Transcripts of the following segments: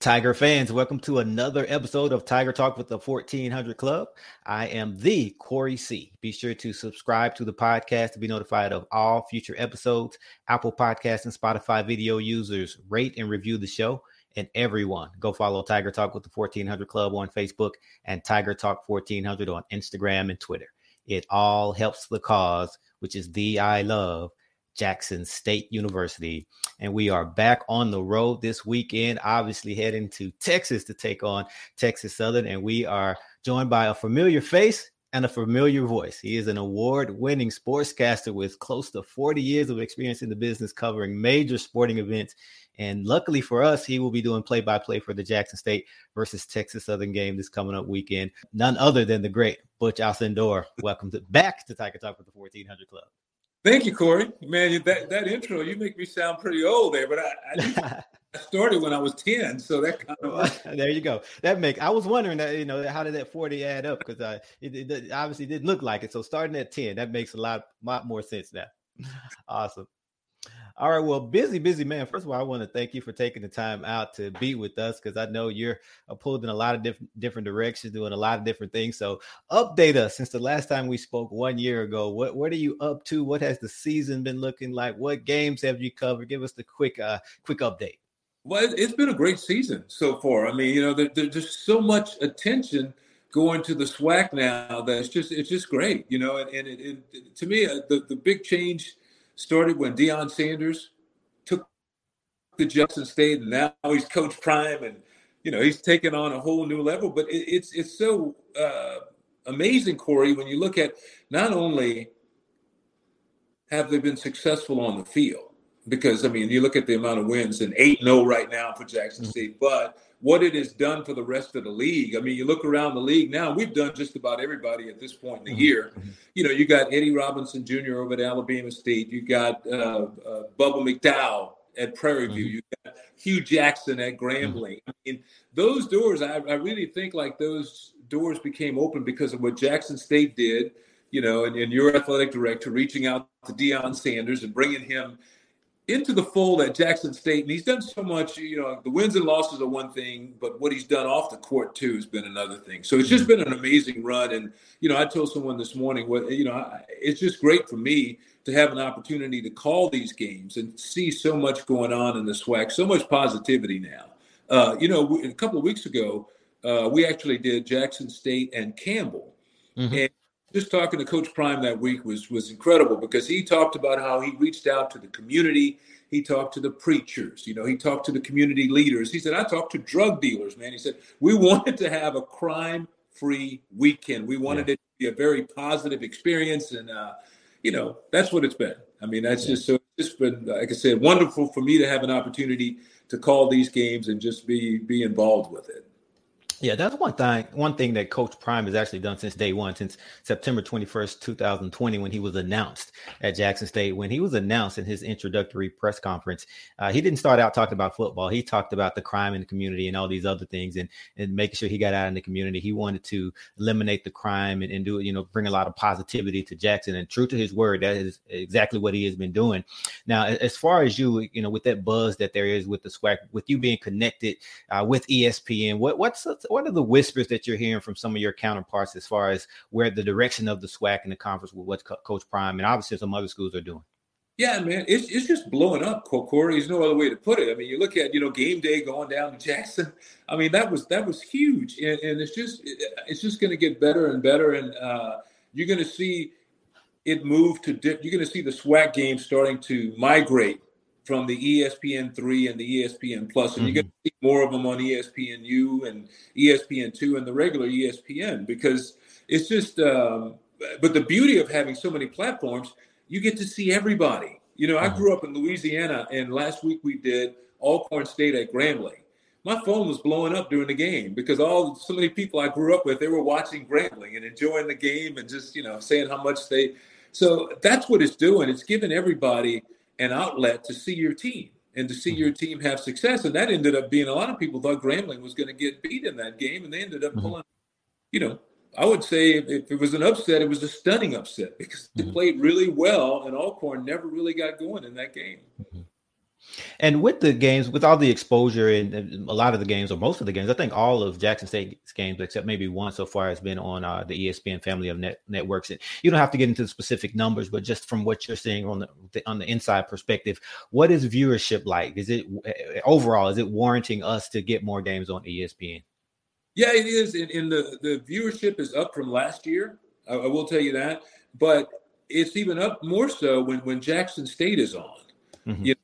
Tiger fans, welcome to another episode of Tiger Talk with the 1400 Club. I am the Corey C. Be sure to subscribe to the podcast to be notified of all future episodes. Apple Podcasts and Spotify video users rate and review the show. And everyone, go follow Tiger Talk with the 1400 Club on Facebook and Tiger Talk 1400 on Instagram and Twitter. It all helps the cause, which is the I love Jackson State University. And we are back on the road this weekend, obviously heading to Texas to take on Texas Southern. And we are joined by a familiar face and a familiar voice. He is an award winning sportscaster with close to 40 years of experience in the business covering major sporting events. And luckily for us, he will be doing play by play for the Jackson State versus Texas Southern game this coming up weekend. None other than the great Butch Alsandor. Welcome to, back to Tiger Talk with the 1400 Club. Thank you, Corey. Man, that, that intro, you make me sound pretty old there, but I, I, I started when I was 10. So that kind of. there you go. That make I was wondering that, you know, how did that 40 add up? Because uh, it, it, obviously didn't look like it. So starting at 10, that makes a lot, lot more sense now. awesome. All right. Well, busy, busy man. First of all, I want to thank you for taking the time out to be with us because I know you're uh, pulled in a lot of different different directions, doing a lot of different things. So, update us since the last time we spoke one year ago. What what are you up to? What has the season been looking like? What games have you covered? Give us the quick uh quick update. Well, it's been a great season so far. I mean, you know, there, there's just so much attention going to the SWAC now that it's just it's just great. You know, and, and it, it, to me, uh, the the big change started when Deion Sanders took the Jackson State, and now he's Coach Prime, and you know he's taken on a whole new level. But it, it's it's so uh, amazing, Corey, when you look at not only have they been successful on the field, because I mean you look at the amount of wins and eight 0 right now for Jackson mm-hmm. State, but what it has done for the rest of the league. I mean, you look around the league now, we've done just about everybody at this point in the mm-hmm. year. Mm-hmm. You know, you got Eddie Robinson Jr. over at Alabama State, you got uh, uh, Bubba McDowell at Prairie View, mm-hmm. you got Hue Jackson at Grambling. I mean, those doors, I, I, really think like those doors became open because of what Jackson State did. You know, and, and your athletic director reaching out to Deion Sanders and bringing him into the fold at Jackson State, and he's done so much. You know, the wins and losses are one thing, but what he's done off the court too has been another thing. So it's just been an amazing run. And you know, I told someone this morning, what you know, it's just great for me to have an opportunity to call these games and see so much going on in the SWAC, so much positivity now. Uh, you know, a couple of weeks ago, uh, we actually did Jackson State and Campbell, mm-hmm. and just talking to Coach Prime that week was was incredible because he talked about how he reached out to the community. He talked to the preachers, you know, he talked to the community leaders. He said, I talked to drug dealers, man. He said, we wanted to have a crime free weekend. We wanted yeah. it to be a very positive experience. And, uh, you know, that's what it's been. I mean, that's yeah. just so it's been, like I said, wonderful for me to have an opportunity to call these games and just be be involved with it. Yeah, that's one thing. One thing that Coach Prime has actually done since day one, since September twenty first, two thousand twenty, when he was announced at Jackson State. When he was announced in his introductory press conference, uh, he didn't start out talking about football. He talked about the crime in the community and all these other things, and and making sure he got out in the community. He wanted to eliminate the crime and, and do you know, bring a lot of positivity to Jackson. And true to his word, that is exactly what he has been doing. Now, as far as you, you know, with that buzz that there is with the SWAC, with you being connected uh, with ESPN, what what's what are the whispers that you're hearing from some of your counterparts as far as where the direction of the SWAC and the conference with what Co- Coach Prime and obviously some other schools are doing? Yeah, man, it's it's just blowing up. Corey, there's no other way to put it. I mean, you look at you know game day going down to Jackson. I mean, that was that was huge, and, and it's just it's just going to get better and better, and uh, you're going to see it move to. You're going to see the SWAC game starting to migrate from the ESPN three and the ESPN Plus, and mm-hmm. you're going to see more of them on ESPNU and ESPN two and the regular ESPN because it's just. Um, but the beauty of having so many platforms, you get to see everybody. You know, I grew up in Louisiana, and last week we did Alcorn State at Grambling. My phone was blowing up during the game because all so many people I grew up with they were watching Grambling and enjoying the game and just you know saying how much they. So that's what it's doing. It's giving everybody an outlet to see your team and to see your mm-hmm. team have success. And that ended up being a lot of people thought Grambling was going to get beat in that game, and they ended up mm-hmm. pulling, you know, I would say if it was an upset, it was a stunning upset because they mm-hmm. played really well, and Alcorn never really got going in that game. Mm-hmm. And with the games, with all the exposure and a lot of the games, or most of the games, I think all of Jackson State's games, except maybe one so far, has been on uh, the ESPN family of net- networks. And you don't have to get into the specific numbers, but just from what you're seeing on the on the inside perspective, what is viewership like? Is it overall? Is it warranting us to get more games on ESPN? Yeah, it is. And, and the, the viewership is up from last year. I, I, will tell you that. But it's even up more so when, when Jackson State is on. Mm-hmm. You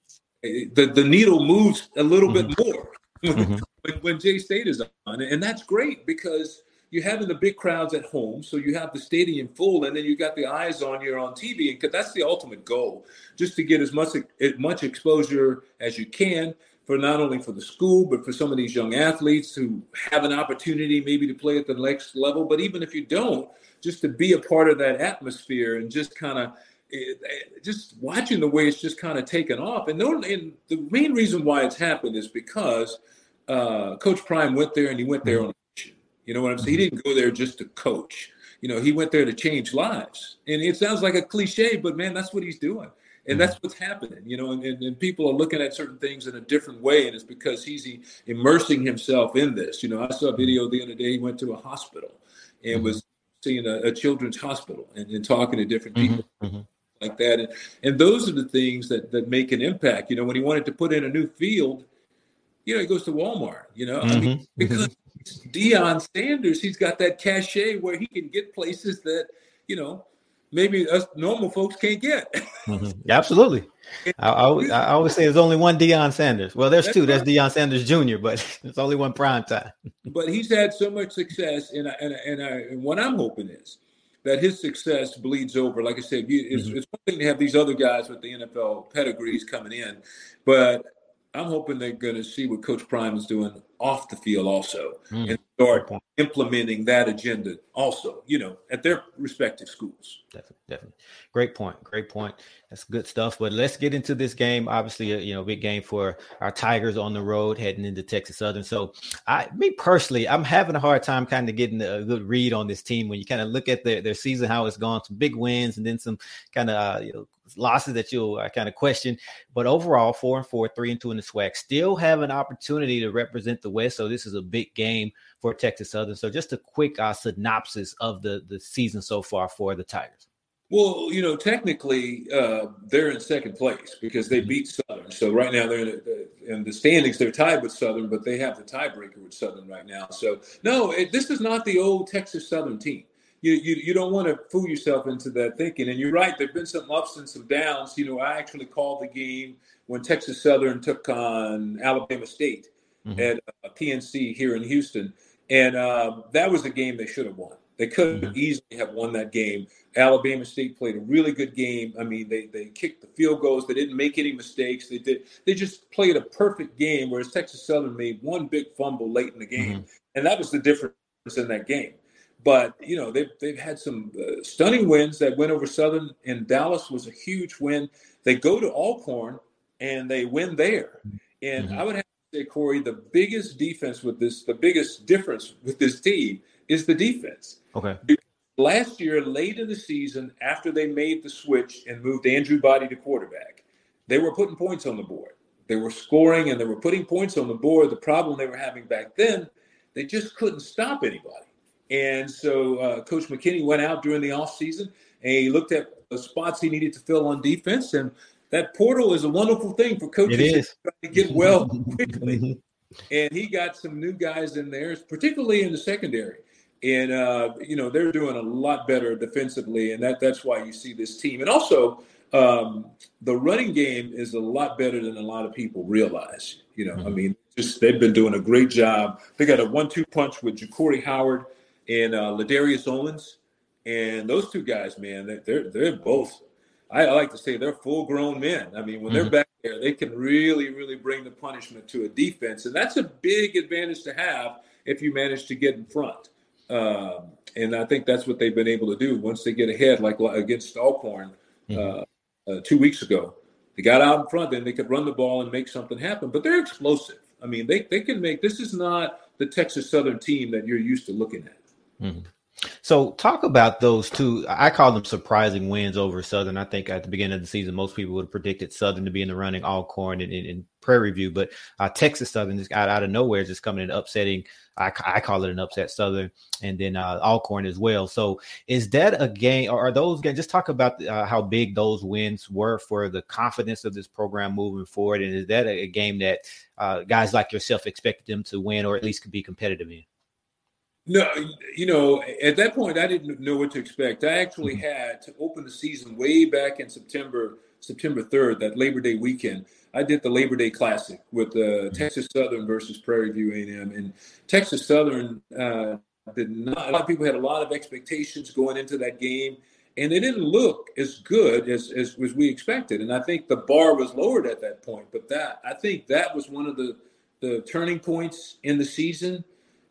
the, the needle moves a little mm-hmm. bit more when, mm-hmm. when, when J State is on. And that's great because you're having the big crowds at home. So you have the stadium full and then you got the eyes on you on TV. And that's the ultimate goal, just to get as much, as much exposure as you can for not only for the school but for some of these young athletes who have an opportunity maybe to play at the next level but even if you don't just to be a part of that atmosphere and just kind of eh, just watching the way it's just kind of taken off. And, and the main reason why it's happened is because uh, coach prime went there and he went there on a mission. You know what i'm saying? He didn't go there just to coach. You know he went there to change lives. And it sounds like a cliche but man that's what he's doing. And that's what's happening you know and, and, and, people are looking at certain things in a different way and it's because he's immersing himself in this. You know i saw a video the other day he went to a hospital and mm-hmm. was seeing a, a children's hospital and, and, talking to different mm-hmm. people. Mm-hmm. Like that and, and those are the things that, that make an impact you know when he wanted to put in a new field you know he goes to walmart you know i mean mm-hmm. because Deion Sanders, he's got that cachet where he can get places that, you know, maybe us normal folks can't get. mm-hmm. Absolutely. I, I, I, always say there's only one Deion Sanders. Well, there's that's two. Right. There's Deion Sanders Jr., but there's only one prime time. but he's had so much success, and I, and and, I, and what I'm hoping is that his success bleeds over. Like I said, it's, mm-hmm. it's one thing to have these other guys with the NFL pedigrees coming in, but I'm hoping they're going to see what Coach Prime is doing off the field also, mm. and start implementing that agenda also, you know, at their respective schools. Definitely, definitely. Great point. Great point. That's good stuff. But let's get into this game. Obviously, a, you know, big game for our Tigers on the road heading into Texas Southern. So, I, me personally, I'm having a hard time kind of getting a good read on this team when you kind of look at their, their season, how it's gone, some big wins, and then some kind of uh, you know losses that you'll uh, kind of question. But overall, four and four, three and two in the SWAC, still have an opportunity to represent the West. So this is a big game for Texas Southern. So just a quick uh, synopsis of the the season so far for the Tigers. Well, you know, technically, uh, they're in second place because they beat Southern. So right now they're in the, in the, standings. They're tied with Southern, but they have the tiebreaker with Southern right now. So no, it, this is not the old Texas Southern team. You, you, you don't want to fool yourself into that thinking. And you're right. There've been some ups and some downs. You know, I actually called the game when Texas Southern took on Alabama State mm-hmm. at uh, PNC here in Houston. And uh, that was a game they should have won. They could mm-hmm. easily have won that game. Alabama State played a really good game. I mean, they they kicked the field goals. They didn't make any mistakes. They did. They just played a perfect game. Whereas Texas Southern made one big fumble late in the game, mm-hmm. and that was the difference in that game. But you know, they've they've had some uh, stunning wins. That win over Southern in Dallas was a huge win. They go to Alcorn and they win there. And mm-hmm. I would have to say, Corey, the biggest defense with this, the biggest difference with this team is the defense. Okay. last year, late in the season, after they made the switch and moved Andrew Body to quarterback, they were putting points on the board. They were scoring and they were putting points on the board. The problem they were having back then, they just couldn't stop anybody. And so uh, Coach McKinney went out during the offseason and he looked at the spots he needed to fill on defense. And that portal is a wonderful thing for coaches to get well quickly. and he got some new guys in there, particularly in the secondary. And uh, you know they're doing a lot better defensively, and that that's why you see this team. And also, um, the running game is a lot better than a lot of people realize. You know, mm-hmm. I mean, just they've been doing a great job. They got a one-two punch with Ja'Cory Howard and uh, Ladarius Owens, and those two guys, man, they're they're both I like to say they're full grown men. I mean, when mm-hmm. they're back there, they can really, really bring the punishment to a defense. And that's a big advantage to have if you manage to get in front. Um, and I think that's what they've been able to do once they get ahead, like against Alcorn mm-hmm. uh, uh, two weeks ago. They got out in front, then they could run the ball and make something happen. But they're explosive. I mean, they, they can make this is not the Texas Southern team that you're used to looking at. Mm-hmm. So talk about those two. I call them surprising wins over Southern. I think at the beginning of the season, most people would have predicted Southern to be in the running, Alcorn and, and, and Prairie View, but uh, Texas Southern just got out of nowhere, just coming and upsetting. I, I, call it an upset Southern, and then uh, Alcorn as well. So is that a game, or are those games? Just talk about uh, how big those wins were for the confidence of this program moving forward, and is that a, a game that uh, guys like yourself expected them to win, or at least could be competitive in? No, you know, at that point, I didn't know what to expect. I actually mm-hmm. had to open the season way back in September, September 3rd, that Labor Day weekend. I did the Labor Day Classic with uh, mm-hmm. Texas Southern versus Prairie View A&M, and Texas Southern uh, did not. A lot of people had a lot of expectations going into that game, and it didn't look as good as, as as we expected. And I think the bar was lowered at that point. But that I think that was one of the the turning points in the season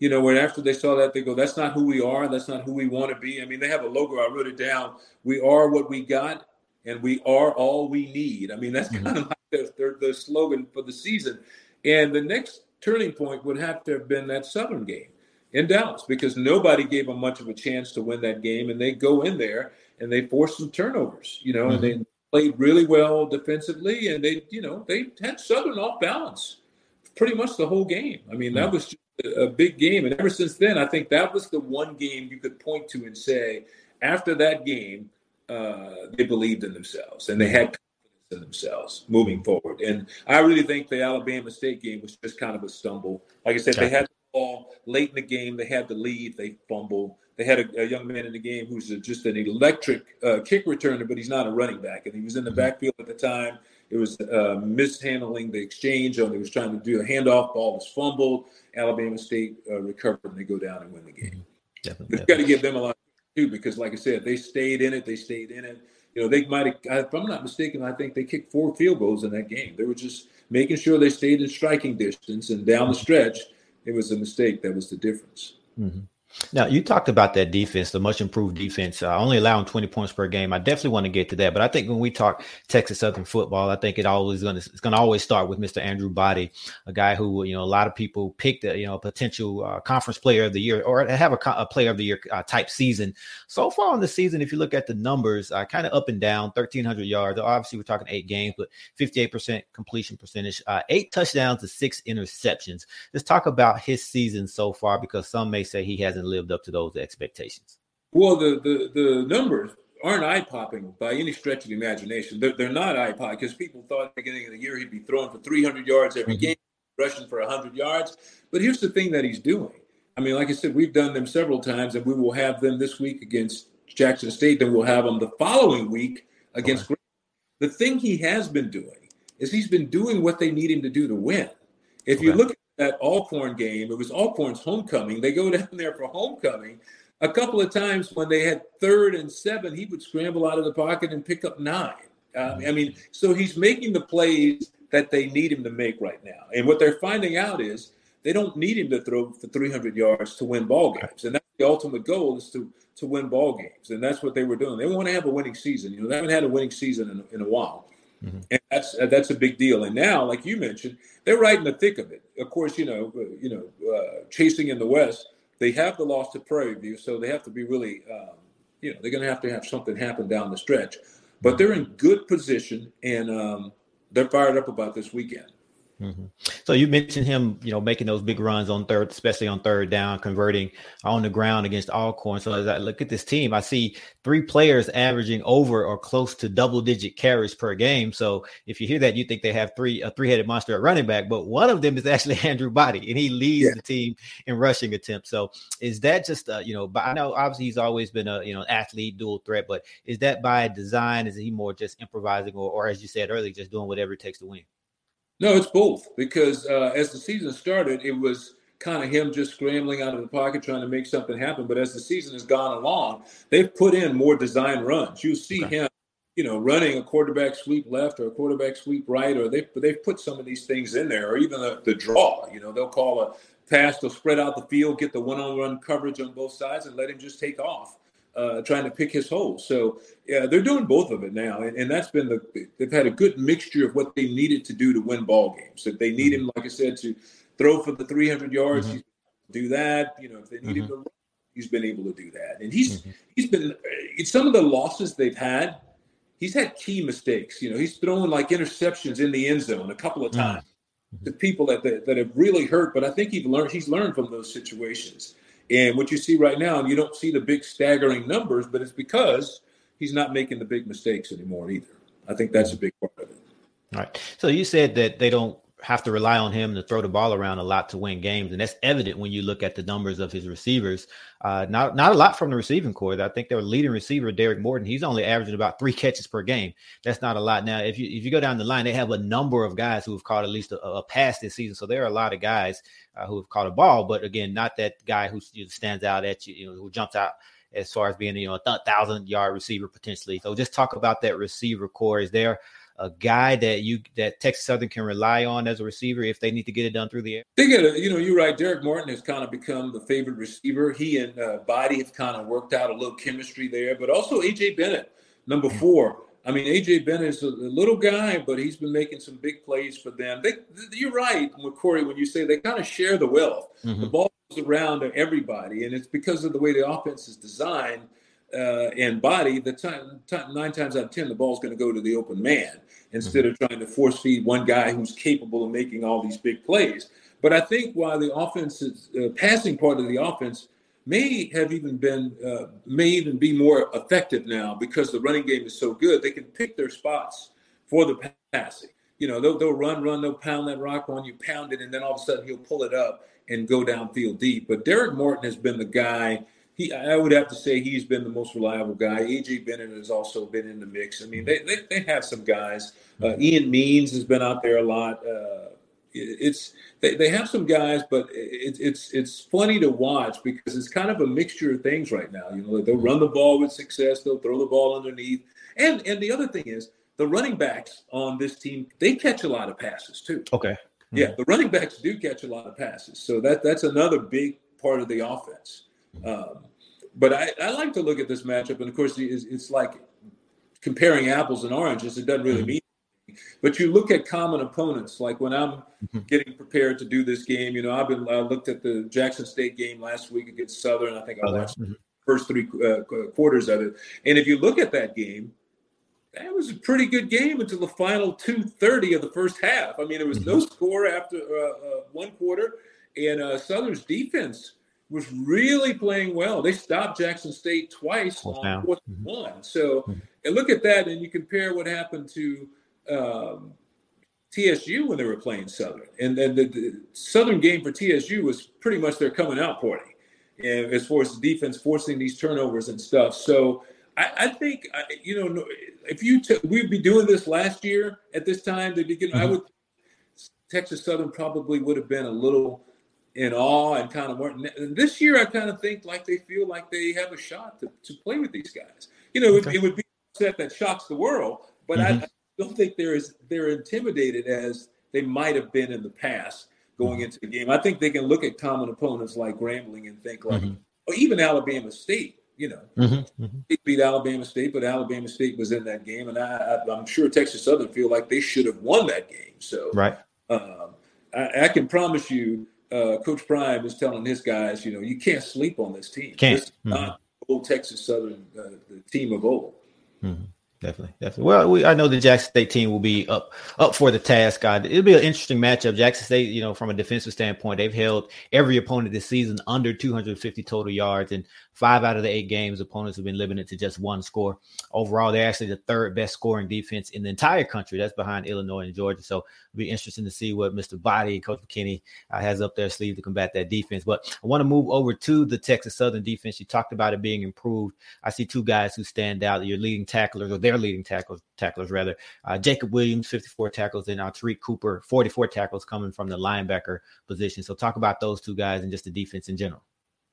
you know, when after they saw that, they go, that's not who we are. That's not who we want to be. I mean, they have a logo. I wrote it down. We are what we got, and we are all we need. I mean, that's mm-hmm. kind of like their, their, their slogan for the season. And the next turning point would have to have been that Southern game in Dallas because nobody gave them much of a chance to win that game. And they go in there and they force some turnovers, you know, mm-hmm. and they mm-hmm. played really well defensively. And they, you know, they had Southern off balance pretty much the whole game. I mean, that mm-hmm. was a big game. And ever since then, I think that was the one game you could point to and say, after that game, uh, they believed in themselves and they had confidence in themselves moving forward. And I really think the Alabama State game was just kind of a stumble. Like I said, they had the ball late in the game, they had the lead, they fumbled. They had a, a young man in the game who's a, just an electric uh, kick returner, but he's not a running back. And he was in the mm-hmm. backfield at the time. It was uh, mishandling the exchange. Or he was trying to do a handoff. Ball was fumbled. Alabama State uh, recovered and they go down and win the game. Mm-hmm. Definitely, You've got to give them a lot of too because, like I said, they stayed in it. They stayed in it. You know, they might have, if I'm not mistaken, I think they kicked four field goals in that game. They were just making sure they stayed in striking distance and down the stretch. It was a mistake that was the difference. Mm-hmm. Now you talked about that defense, the much improved defense, uh, only allowing 20 points per game. I definitely want to get to that, but I think when we talk Texas Southern football, I think it always going to it's going to always start with Mr. Andrew Body, a guy who you know a lot of people picked, a you know, potential uh, conference player of the year or have a, a player of the year uh, type season. So far in the season, if you look at the numbers, uh, kind of up and down, 1,300 yards. Obviously, we're talking eight games, but 58% completion percentage, uh, eight touchdowns to six interceptions. Let's talk about his season so far because some may say he hasn't lived up to those expectations? Well, the the, the numbers aren't eye popping by any stretch of the imagination. They're, they're not eye popping because people thought at the beginning of the year he'd be throwing for 300 yards every mm-hmm. game, rushing for 100 yards. But here's the thing that he's doing. I mean, like I said, we've done them several times, and we will have them this week against Jackson State. Then we'll have them the following week against. Okay. The thing he has been doing is he's been doing what they need him to do to win. If okay. you look that Alcorn game, it was Alcorn's homecoming. They go down there for homecoming. A couple of times when they had third and seven, he would scramble out of the pocket and pick up nine. Um, I mean, so he's making the plays that they need him to make right now. And what they're finding out is they don't need him to throw for 300 yards to win ball games. And that's the ultimate goal is to to win ball games. And that's what they were doing. They want to have a winning season. You know, they haven't had a winning season in, in a while. Mm-hmm. And that's that's a big deal. And now, like you mentioned, they're right in the thick of it. Of course, you know, uh, you know, uh, chasing in the West, they have the loss to Prairie View, so they have to be really, um, you know, they're going to have to have something happen down the stretch. But they're in good position, and um, they're fired up about this weekend. Mm-hmm. So you mentioned him, you know, making those big runs on third, especially on third down, converting on the ground against Alcorn. So as I look at this team, I see three players averaging over or close to double digit carries per game. So if you hear that, you think they have three a three headed monster at running back, but one of them is actually Andrew Body, and he leads yeah. the team in rushing attempts. So is that just uh, you know? But I know obviously he's always been a you know athlete, dual threat, but is that by design? Is he more just improvising, or, or as you said earlier, just doing whatever it takes to win? No, it's both because uh, as the season started, it was kind of him just scrambling out of the pocket trying to make something happen. But as the season has gone along, they've put in more design runs. You see okay. him you know, running a quarterback sweep left or a quarterback sweep right, or they they've put some of these things in there, or even the, the draw. You know, they'll call a pass, they'll spread out the field, get the one-on-one coverage on both sides, and let him just take off, uh, trying to pick his holes. So yeah, they're doing both of it now, and, and that's been the they've had a good mixture of what they needed to do to win ball games. If they need him, like I said, to throw for the 300 yards, mm-hmm. do that. You know, if they need mm-hmm. him to he's been able to do that. And he's mm-hmm. he's been it's some of the losses they've had he's had key mistakes. You know, he's thrown like interceptions in the end zone a couple of mm. times mm-hmm. to people that, that, that have really hurt. But I think he's learned he's learned from those situations. And what you see right now, you don't see the big staggering numbers, but it's because he's not making the big mistakes anymore either. I think that's a big part of it. All right. So you said that they don't have to rely on him to throw the ball around a lot to win games, and that's evident when you look at the numbers of his receivers. Uh, not not a lot from the receiving core. I think their leading receiver, Derek Morton, he's only averaging about three catches per game. That's not a lot. Now, if you if you go down the line, they have a number of guys who have caught at least a, a pass this season. So there are a lot of guys uh, who have caught a ball, but again, not that guy who stands out at you, you know, who jumps out as far as being you know a thousand yard receiver potentially. So just talk about that receiver core. Is there a guy that you that Texas Southern can rely on as a receiver if they need to get it done through the air? Get it. You know, you're right. Derek Martin has kind of become the favorite receiver. He and uh, Body have kind of worked out a little chemistry there, but also AJ Bennett, number four. I mean, AJ Bennett is a, little guy, but he's been making some big plays for them. They, you're right, Corey, when you say they kind of share the wealth. Mm-hmm. The ball goes around to everybody, and it's because of the way the offense is designed uh, and body, the time, time, nine times out of ten, the ball's going to go to the open man instead mm-hmm. of trying to force feed one guy who's capable of making all these big plays. But I think while the offense's uh, passing part of the offense may have even been uh, may even be more effective now because the running game is so good, they can pick their spots for the passing. You know, they'll, they'll run, run, they'll pound that rock on you, pound it, and then all of a sudden he'll pull it up and go downfield deep. But Derrick Morton has been the guy he I would have to say he's been the most reliable guy. AJ Bennett has also been in the mix. I mean, they they, they have some guys. Uh, Ian Means has been out there a lot. Uh, it, it's they, they have some guys, but it, it's it's funny to watch because it's kind of a mixture of things right now. You know, they'll run the ball with success. They'll throw the ball underneath, and and the other thing is the running backs on this team they catch a lot of passes too. Okay. Mm-hmm. Yeah, the running backs do catch a lot of passes, so that that's another big part of the offense. Um, but I, I, like to look at this matchup, and of course, it's, it's, like comparing apples and oranges. It doesn't really mm-hmm. mean. Anything. But you look at common opponents. Like when I'm mm-hmm. getting prepared to do this game, you know, I've been I looked at the Jackson State game last week against Southern. I think I watched mm-hmm. the first three uh, quarters of it. And if you look at that game, that was a pretty good game until the final 2:30 of the first half. I mean, there was no mm-hmm. score after uh, uh, one quarter, and uh, Southern's defense was really playing well. They stopped Jackson State twice on fourth mm-hmm. one. So, mm-hmm. and look at that, and you compare what happened to um, TSU when they were playing Southern, and then the, the, Southern game for TSU was pretty much their coming out party, and as far as the defense forcing these turnovers and stuff. So. I, I think you know if you t- we'd be doing this last year at this time. The beginning, mm-hmm. I would Texas Southern probably would have been a little in awe and kind of more. This year, I kind of think like they feel like they have a shot to, to play with these guys. You know, okay. it, it, would be set that shocks the world, but mm-hmm. I, I, don't think they're as they're intimidated as they might have been in the past going mm-hmm. into the game. I think they can look at common opponents like Grambling and think like, mm-hmm. or even Alabama State. You know, mm-hmm. Mm-hmm. they beat Alabama State, but Alabama State was in that game, and I, am sure Texas Southern feel like they should have won that game. So, right, um, I, I can promise you uh, Coach Prime is telling his guys, you know, you can't sleep on this team. Can't. This mm-hmm. not old Texas Southern, uh, the team of old. Mm-hmm. Definitely, definitely. Well, we, I know the Jackson State team will be up up for the task. God, it'll be an interesting matchup. Jackson State, you know, from a defensive standpoint, they've held every opponent this season under 250 total yards, and Five out of the eight games, opponents have been limited to just one score. Overall, they're actually the third best scoring defense in the entire country. That's behind Illinois and Georgia. So it'll be interesting to see what Mr. Body, and Coach McKinney, uh, has up their sleeve to combat that defense. But I want to move over to the Texas Southern defense. You talked about it being improved. I see two guys who stand out. Your leading tacklers, or their leading tacklers, tacklers rather. Uh, Jacob Williams, 54 tackles, and uh, Tariq Cooper, 44 tackles coming from the linebacker position. So talk about those two guys and just the defense in general.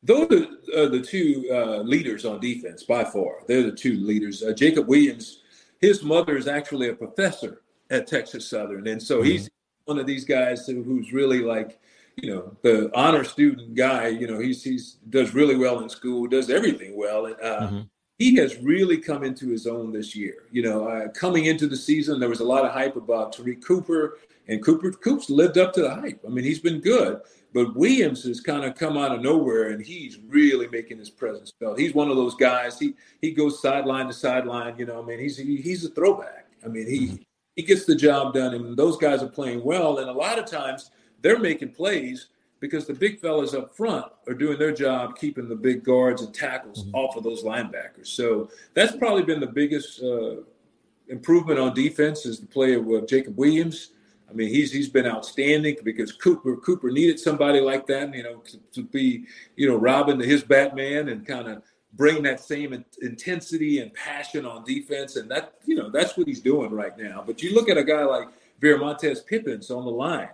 Those are uh, the two uh, leaders on defense by far. They're the two leaders. Uh, Jacob Williams his mother is actually a professor at Texas Southern, and so mm-hmm. he's one of these guys who's really like, you know, the honor student guy. You know, he's he's does really well in school, does everything well, and uh, mm-hmm. He has really come into his own this year. You know, uh, coming into the season, there was a lot of hype about Tariq Cooper, and Cooper Coops lived up to the hype. I mean, he's been good. But Williams has kind of come out of nowhere, and he's really making his presence felt. He's one of those guys. He he goes sideline to sideline. You know, I mean, he's he, he's a throwback. I mean, he mm-hmm. he gets the job done, and those guys are playing well. And a lot of times they're making plays because the big fellas up front are doing their job, keeping the big guards and tackles mm-hmm. off of those linebackers. So that's probably been the biggest uh, improvement on defense is the play of uh, Jacob Williams. I mean, he's he's been outstanding because Cooper Cooper needed somebody like that, you know, to, to be, you know, Robin to his Batman and kind of bring that same in, intensity and passion on defense, and that you know that's what he's doing right now. But you look at a guy like Viramontes Pippins on the line.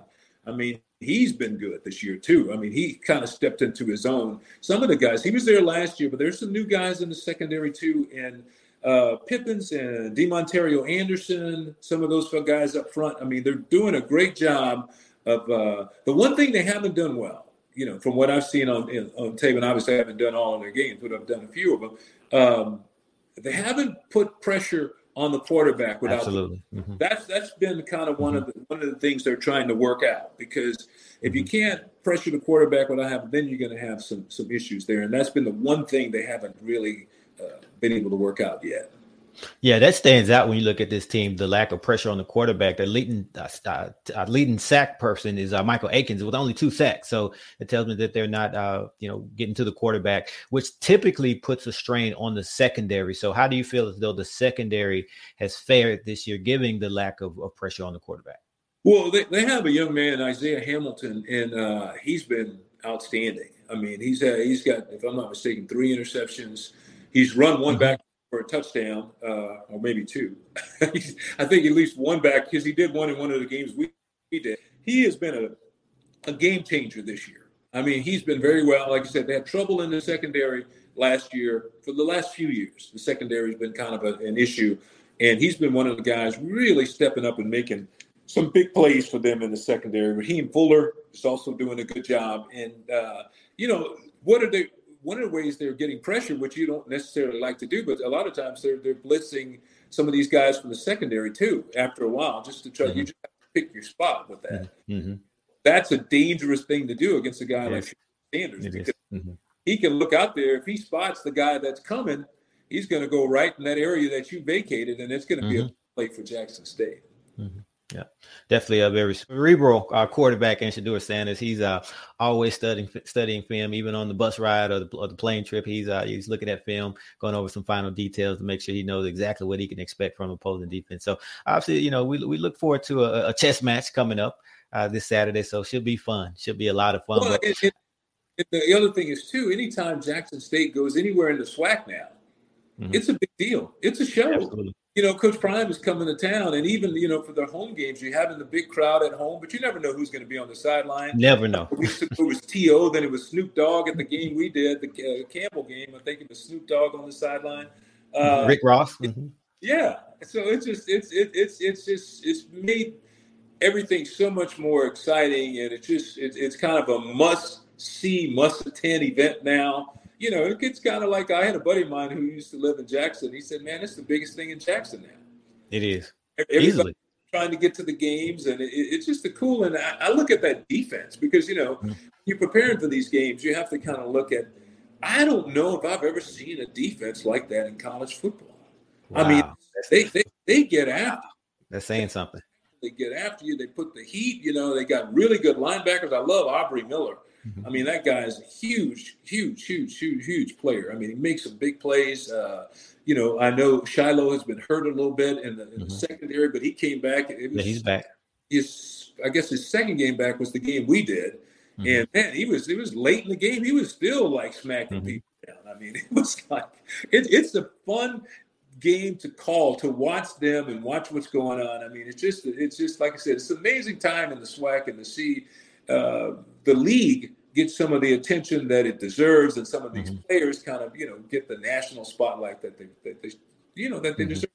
I mean, he's been good this year too. I mean, he kind of stepped into his own. Some of the guys he was there last year, but there's some new guys in the secondary too, and uh, Pippins and Demontario Anderson, some of those guys up front. I mean, they're doing a great job of uh, the one thing they haven't done well. You know, from what I've seen on on tape, and obviously I haven't done all of their games, but I've done a few of them. Um, they haven't put pressure on the quarterback without absolutely. Mm-hmm. That's that's been kind of one mm-hmm. of the one of the things they're trying to work out because if you mm-hmm. can't pressure the quarterback without having, then you're going to have some some issues there, and that's been the one thing they haven't really uh, been able to work out yet. Yeah, that stands out when you look at this team. The lack of pressure on the quarterback. The leading uh, uh, leading sack person is uh, Michael Akins with only two sacks. So it tells me that they're not, uh, you know, getting to the quarterback, which typically puts a strain on the secondary. So how do you feel as though the secondary has fared this year, given the lack of, of pressure on the quarterback? Well, they, they have a young man, Isaiah Hamilton, and uh, he's been outstanding. I mean, he's he's got, if I'm not mistaken, three interceptions. He's run one mm-hmm. back for a touchdown, uh, or maybe two. I think at least one back because he did one in one of the games we, we did. He has been a, a game changer this year. I mean, he's been very well. Like I said, they had trouble in the secondary last year. For the last few years, the secondary has been kind of a, an issue. And he's been one of the guys really stepping up and making some big plays for them in the secondary. Raheem Fuller is also doing a good job. And, uh, you know, what are they? One of the ways they're getting pressure, which you don't necessarily like to do, but a lot of times they're they're blitzing some of these guys from the secondary too. After a while, just to try, mm-hmm. you just have to pick your spot with that. Mm-hmm. That's a dangerous thing to do against a guy yes. like Sanders. Mm-hmm. He can look out there if he spots the guy that's coming, he's going to go right in that area that you vacated, and it's going to be a mm-hmm. play for Jackson State. Mm-hmm. Yeah, definitely a very cerebral uh, quarterback in Shedeur Sanders. He's uh, always studying studying film, even on the bus ride or the, or the plane trip. He's uh, he's looking at film, going over some final details to make sure he knows exactly what he can expect from opposing defense. So obviously, you know, we we look forward to a, a chess match coming up uh, this Saturday. So it should be fun. Should be a lot of fun. Well, but- it, it, the other thing is too, anytime Jackson State goes anywhere in the SWAC now, mm-hmm. it's a big deal. It's a show. Absolutely you know, Coach Prime is coming to town, and even you know for their home games, you're having the big crowd at home, but you never know who's going to be on the sideline. Never know. It was To, then it was Snoop Dogg at the game we did, the uh, Campbell game. I think it was Snoop Dogg on the sideline. Uh, Rick Ross. Mm-hmm. Yeah, so it's just it's it, it's it's just it's made everything so much more exciting, and it's just it's it's kind of a must see, must attend event now you know, it gets kind of like I had a buddy of mine who used to live in Jackson. He said, "Man, it's the biggest thing in Jackson now." It is Everybody easily trying to get to the games, and it, it's just a cool. And I, I, look at that defense because you know, mm-hmm. you're preparing for these games. You have to kind of look at. I don't know if I've ever seen a defense like that in college football. Wow. I mean, they, they they get after. They're saying something. They get after you. They put the heat. You know, they got really good linebackers. I love Aubrey Miller. Mm-hmm. I mean, that guy is a huge, huge, huge, huge, huge player. I mean, he makes some big plays. Uh, you know, I know Shilo has been hurt a little bit in the, in mm-hmm. the secondary, but he came back. Was, yeah, he's back. His, I guess his second game back was the game we did, mm-hmm. and man, he was it was late in the game. He was still like smacking mm-hmm. people down. I mean, it was like it, it's a fun game to call to watch them and watch what's going on. I mean, it's just it's just like I said, it's an amazing time in the SWAC and to see uh, the league get some of the attention that it deserves, and some of these mm-hmm. players kind of you know get the national spotlight that they, that they you know that they mm-hmm. deserve.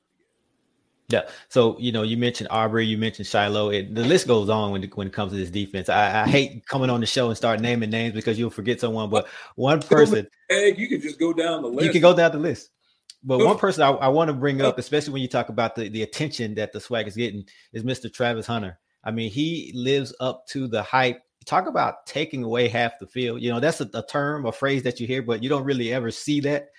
Yeah. So, you know, you mentioned Aubrey, you mentioned Shilo. It, the list goes on when, when it comes to this defense. I, I, hate coming on the show and start naming names because you'll forget someone, but one person. Hey, you can just go down the list. You can go down the list. But one person I, I want to bring up, especially when you talk about the, the attention that the SWAC is getting, is Mr. Travis Hunter. I mean, he lives up to the hype. Talk about taking away half the field. You know, that's a, a term, a phrase that you hear, but you don't really ever see that.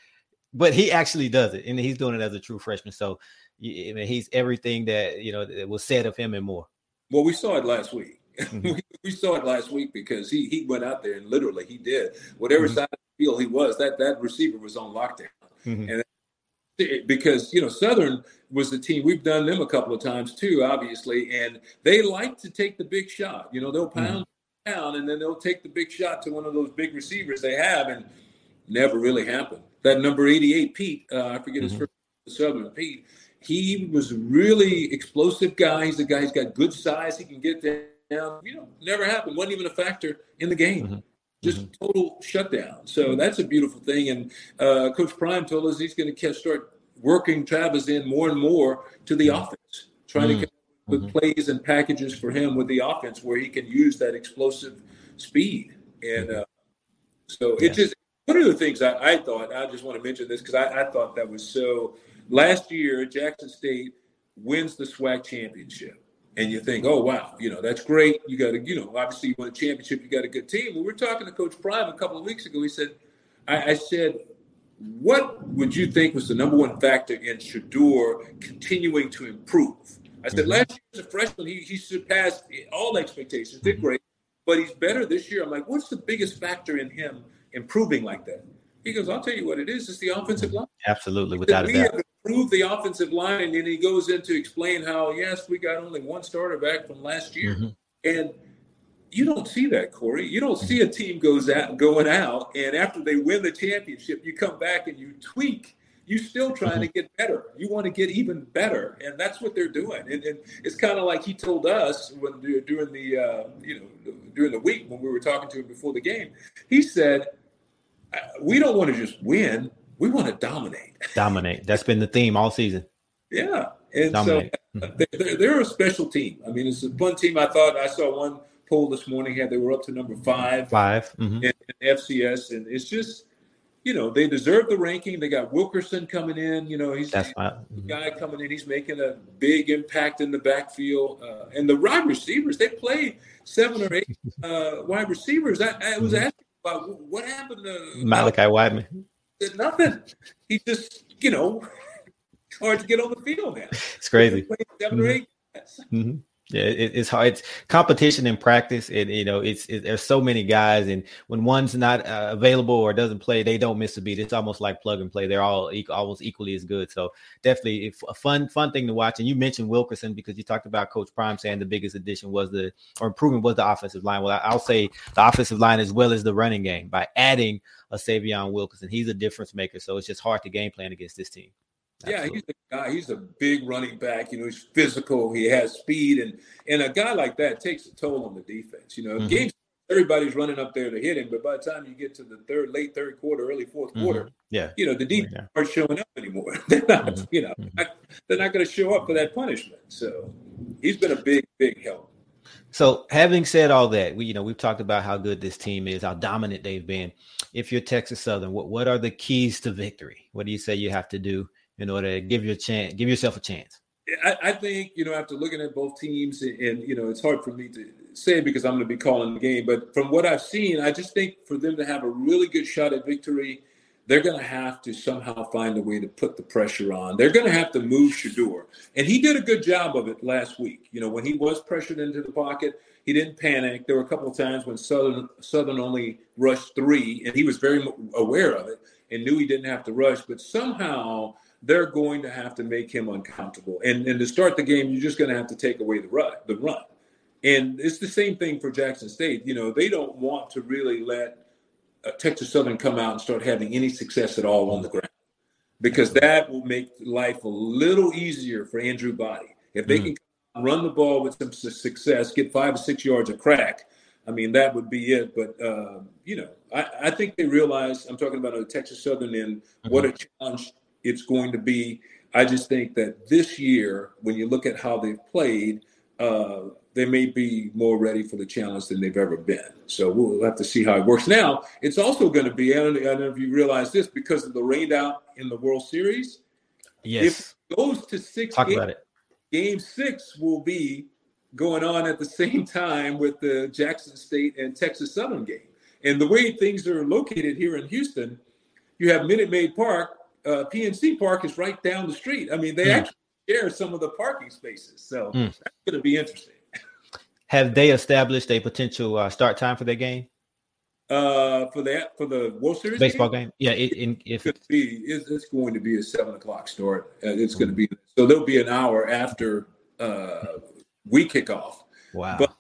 But he actually does it, and he's doing it as a true freshman. So I mean, he's everything that you know that was said of him and more. Well, we saw it last week. Mm-hmm. we, saw it last week because he he went out there and literally he did whatever mm-hmm. side of the field he was. That that receiver was on lockdown, mm-hmm. and because you know Southern was the team we've done them a couple of times too, obviously, and they like to take the big shot. You know, they'll mm-hmm. pound. Down and then they'll take the big shot to one of those big receivers they have, and never really happened. That number eighty-eight, Pete, uh, I forget his mm-hmm. first Southern Pete. He was really explosive guy. He's a guy. He's got good size. He can get down. You know, never happened. wasn't even a factor in the game. Mm-hmm just mm-hmm. total shutdown. So that's a beautiful thing. And uh, Coach Prime told us he's going to start working Travis in more and more to the mm-hmm. offense, trying mm-hmm. to come with mm-hmm. plays and packages for him with the offense where he can use that explosive speed. And mm-hmm. uh, so yeah. it just one of the things I, I, thought I just want to mention this because I, I thought that was so. Last year, Jackson State wins the SWAC championship and you think, oh wow, you know that's great. You got to, you know, obviously you won a championship. You got a good team. we were talking to Coach Prime a couple of weeks ago. He said, I, I said, what would you think was the number one factor in Shedeur continuing to improve? I said mm-hmm. last year as a freshman, he, he surpassed all expectations, did mm-hmm. great, but he's better this year. I'm like, what's the biggest factor in him improving like that? He goes, I'll tell you what it is. It's the offensive line. Absolutely, without a doubt improve the offensive line, and then he goes in to explain how yes, we got only one starter back from last year, mm-hmm. and you don't see that, Corey. You don't see a team goes out going out, and after they win the championship, you come back and you tweak. You're still trying mm-hmm. to get better. You want to get even better, and that's what they're doing. And, and it's kind of like he told us when during the uh, you know during the week when we were talking to him before the game. He said, uh, "We don't want to just win we want to dominate. Dominate. That's been the theme all season. Yeah. And dominate. so mm-hmm. they're, they're, a special team. I mean, it's a fun team. I thought I saw one poll this morning had they were up to number five. 5 mm-hmm. in, in FCS. And it's just, you know, they deserve the ranking. They got Wilkerson coming in. You know, he's That's my, mm-hmm. guy coming in. He's making a big impact in the backfield. Uh, and the wide receivers, they play seven or eight uh, wide receivers. I, I was mm-hmm. asking about what happened to Malachi Wideman nothing. He just, you know, hard to get on the field now. It's crazy. 7 or mm-hmm. eight. Mm-hmm. Yeah, it, it's hard. It's competition in practice, and you know, it's it, there's so many guys, and when one's not uh, available or doesn't play, they don't miss a beat. It's almost like plug and play. They're all equal, almost equally as good. So definitely a fun fun thing to watch. And you mentioned Wilkerson because you talked about Coach Prime saying the biggest addition was the or improvement was the offensive line. Well, I'll say the offensive line as well as the running game by adding a Sy'Veon Wilkerson. He's a difference maker. So it's just hard to game plan against this team. Absolutely. Yeah, he's a guy. He's a big running back. You know, he's physical. He has speed, and and a guy like that takes a toll on the defense. You know, mm-hmm. games everybody's running up there to hit him, but by the time you get to the third, late third quarter, early 4th mm-hmm. quarter, yeah, you know, the defense yeah. aren't showing up anymore. they're not, mm-hmm. you know, mm-hmm. not, they're not going to show up for that punishment. So he's been a big, big help. So, having said all that, we you know we've talked about how good this team is, how dominant they've been. If you're Texas Southern, what what are the keys to victory? What do you say you have to do in order to give you a chance, give yourself a chance? I, I think you know after looking at both teams, and, and you know it's hard for me to say because I'm going to be calling the game, but from what I've seen, I just think for them to have a really good shot at victory, they're going to have to somehow find a way to put the pressure on. They're going to have to move Shedeur, and he did a good job of it last week. You know when he was pressured into the pocket, he didn't panic. There were a couple of times when Southern Southern only rushed three, and he was very aware of it and knew he didn't have to rush, but somehow they're going to have to make him uncomfortable. And and to start the game, you're just going to have to take away the run, the run. And it's the same thing for Jackson State. You know, they don't want to really let uh, Texas Southern come out and start having any success at all on the ground because that will make life a little easier for Andrew Body. If they mm. can run the ball with some success, get five or six yards of crack, I mean, that would be it. But, uh, you know, I, I, think they realize I'm talking about a Texas Southern and mm-hmm. what a challenge it's going to be I just think that this year, when you look at how they've played, uh, they may be more ready for the challenge than they've ever been. So we'll have to see how it works. Now, it's also going to be, I don't, I don't know if you realize this, because of the rain out in the World Series. Yes. If it goes to six Talk about it. game six will be going on at the same time with the Jackson State and Texas Southern game. And the way things are located here in Houston, you have Minute Maid Park. Uh, PNC Park is right down the street. I mean, they Mm. actually share some of the parking spaces. So Mm. that's going to be interesting. Have they established a potential uh, start time for their game? Uh, for that, for the World Series Baseball game? Yeah. It, in, if it's, be, it's, it's going to be a seven o'clock start. Uh, it's going to be so there'll be an hour after uh, we kick off. wow. But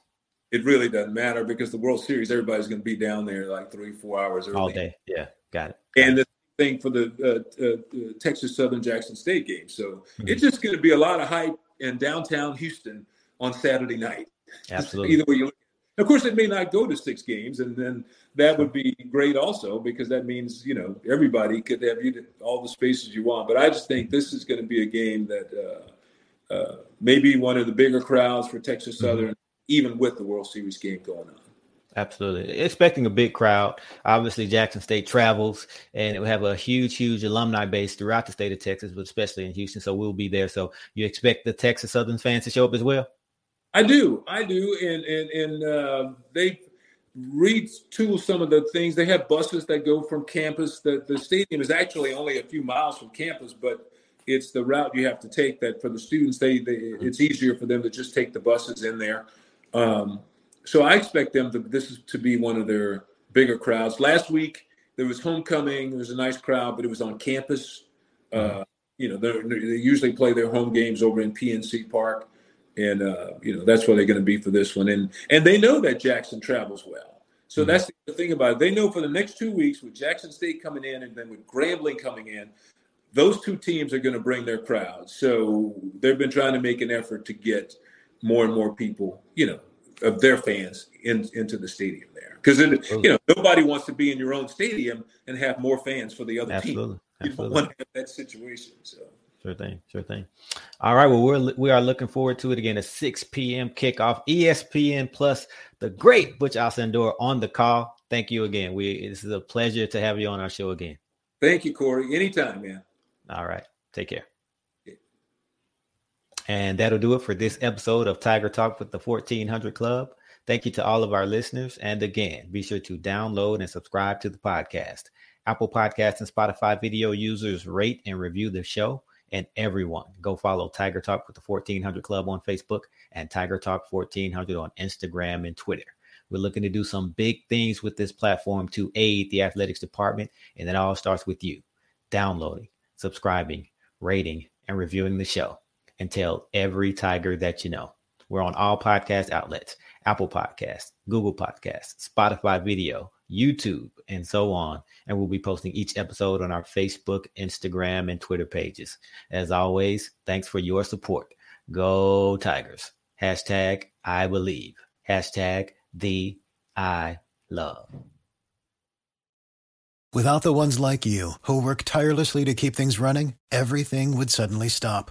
it really doesn't matter because the World Series, everybody's going to be down there like three, four hours early. all day. Yeah. Got it. And the thing for the uh, uh, uh, Texas Southern Jackson State game. So Mhm. it's just going to be a lot of hype in downtown Houston on Saturday night. Absolutely. Either way you look. Of course, it may not go to six games, and then that would be great also because that means you know everybody could have you all the spaces you want. But I just think this is going to be a game that uh, uh, maybe one of the bigger crowds for Texas Mm-hmm. Southern, even with the World Series game going on. Absolutely. Expecting a big crowd. Obviously, Jackson State travels and it will have a huge, huge alumni base throughout the state of Texas, but especially in Houston. So we'll be there. So you expect the Texas Southern fans to show up as well? I do, I do, and and and uh, they retool some of the things. They have buses that go from campus. The the stadium is actually only a few miles from campus, but it's the route you have to take. That for the students, they, they it's easier for them to just take the buses in there. Um, so I expect them to this is to be one of their bigger crowds. Last week there was homecoming. There was a nice crowd, but it was on campus. Uh, you know, they're- usually play their home games over in PNC Park and uh, you know that's where they're going to be for this one. And and they know that Jackson travels well, so Mhm. that's the thing about it. They know for the next two weeks with Jackson State coming in and then with Grambling coming in, those two teams are going to bring their crowds. So they've been trying to make an effort to get more and more people, you know, of their fans in, into the stadium there, because you know nobody wants to be in your own stadium and have more fans for the other team. Absolutely. You don't want to have that situation. So. Sure thing. Sure thing. All right. Well, we're we are looking forward to it again. A 6 p.m. kickoff. ESPN plus the great Butch Alsandor on the call. Thank you again. We this is a pleasure to have you on our show again. Thank you, Corey. Anytime, man. All right. Take care. And that'll do it for this episode of Tiger Talk with the 1400 Club. Thank you to all of our listeners. And again, be sure to download and subscribe to the podcast. Apple Podcasts and Spotify video users rate and review the show. And everyone, go follow Tiger Talk with the 1400 Club on Facebook and Tiger Talk 1400 on Instagram and Twitter. We're looking to do some big things with this platform to aid the athletics department. And it all starts with you downloading, subscribing, rating, and reviewing the show. And tell every Tiger that you know. We're on all podcast outlets Apple Podcasts, Google Podcasts, Spotify Video, YouTube, and so on. And we'll be posting each episode on our Facebook, Instagram, and Twitter pages. As always, thanks for your support. Go Tigers. Hashtag I believe. Hashtag the I love. Without the ones like you, who work tirelessly to keep things running, everything would suddenly stop.